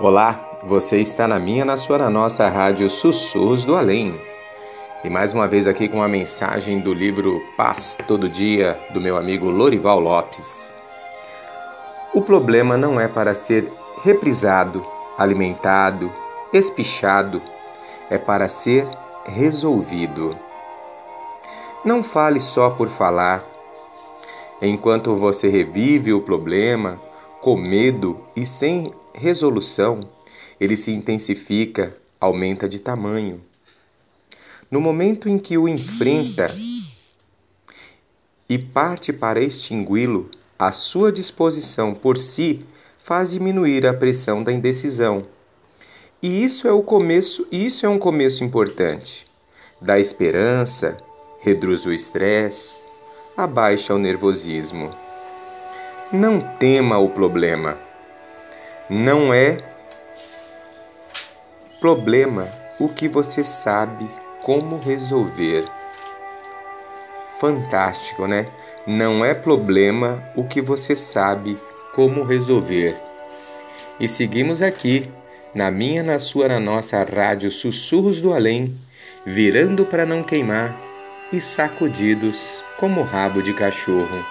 Olá, você está na minha, na sua, na nossa rádio Sussurros do Além. E mais uma vez aqui com uma mensagem do livro Paz Todo Dia, do meu amigo Lorival Lopes. O problema não é para ser reprisado, alimentado, espichado, é para ser resolvido. Não fale só por falar. Enquanto você revive o problema, com medo e sem resolução, ele se intensifica, aumenta de tamanho. No momento em que o enfrenta e parte para extingui-lo, a sua disposição por si faz diminuir a pressão da indecisão. E isso é o começo, isso é um começo importante. Dá esperança, reduz o estresse, abaixa o nervosismo. Não tema o problema. Não é problema o que você sabe como resolver. Fantástico, né? Não é problema o que você sabe como resolver. E seguimos aqui, na minha, na sua, na nossa rádio Sussurros do Além, virando para não queimar e sacudidos como rabo de cachorro.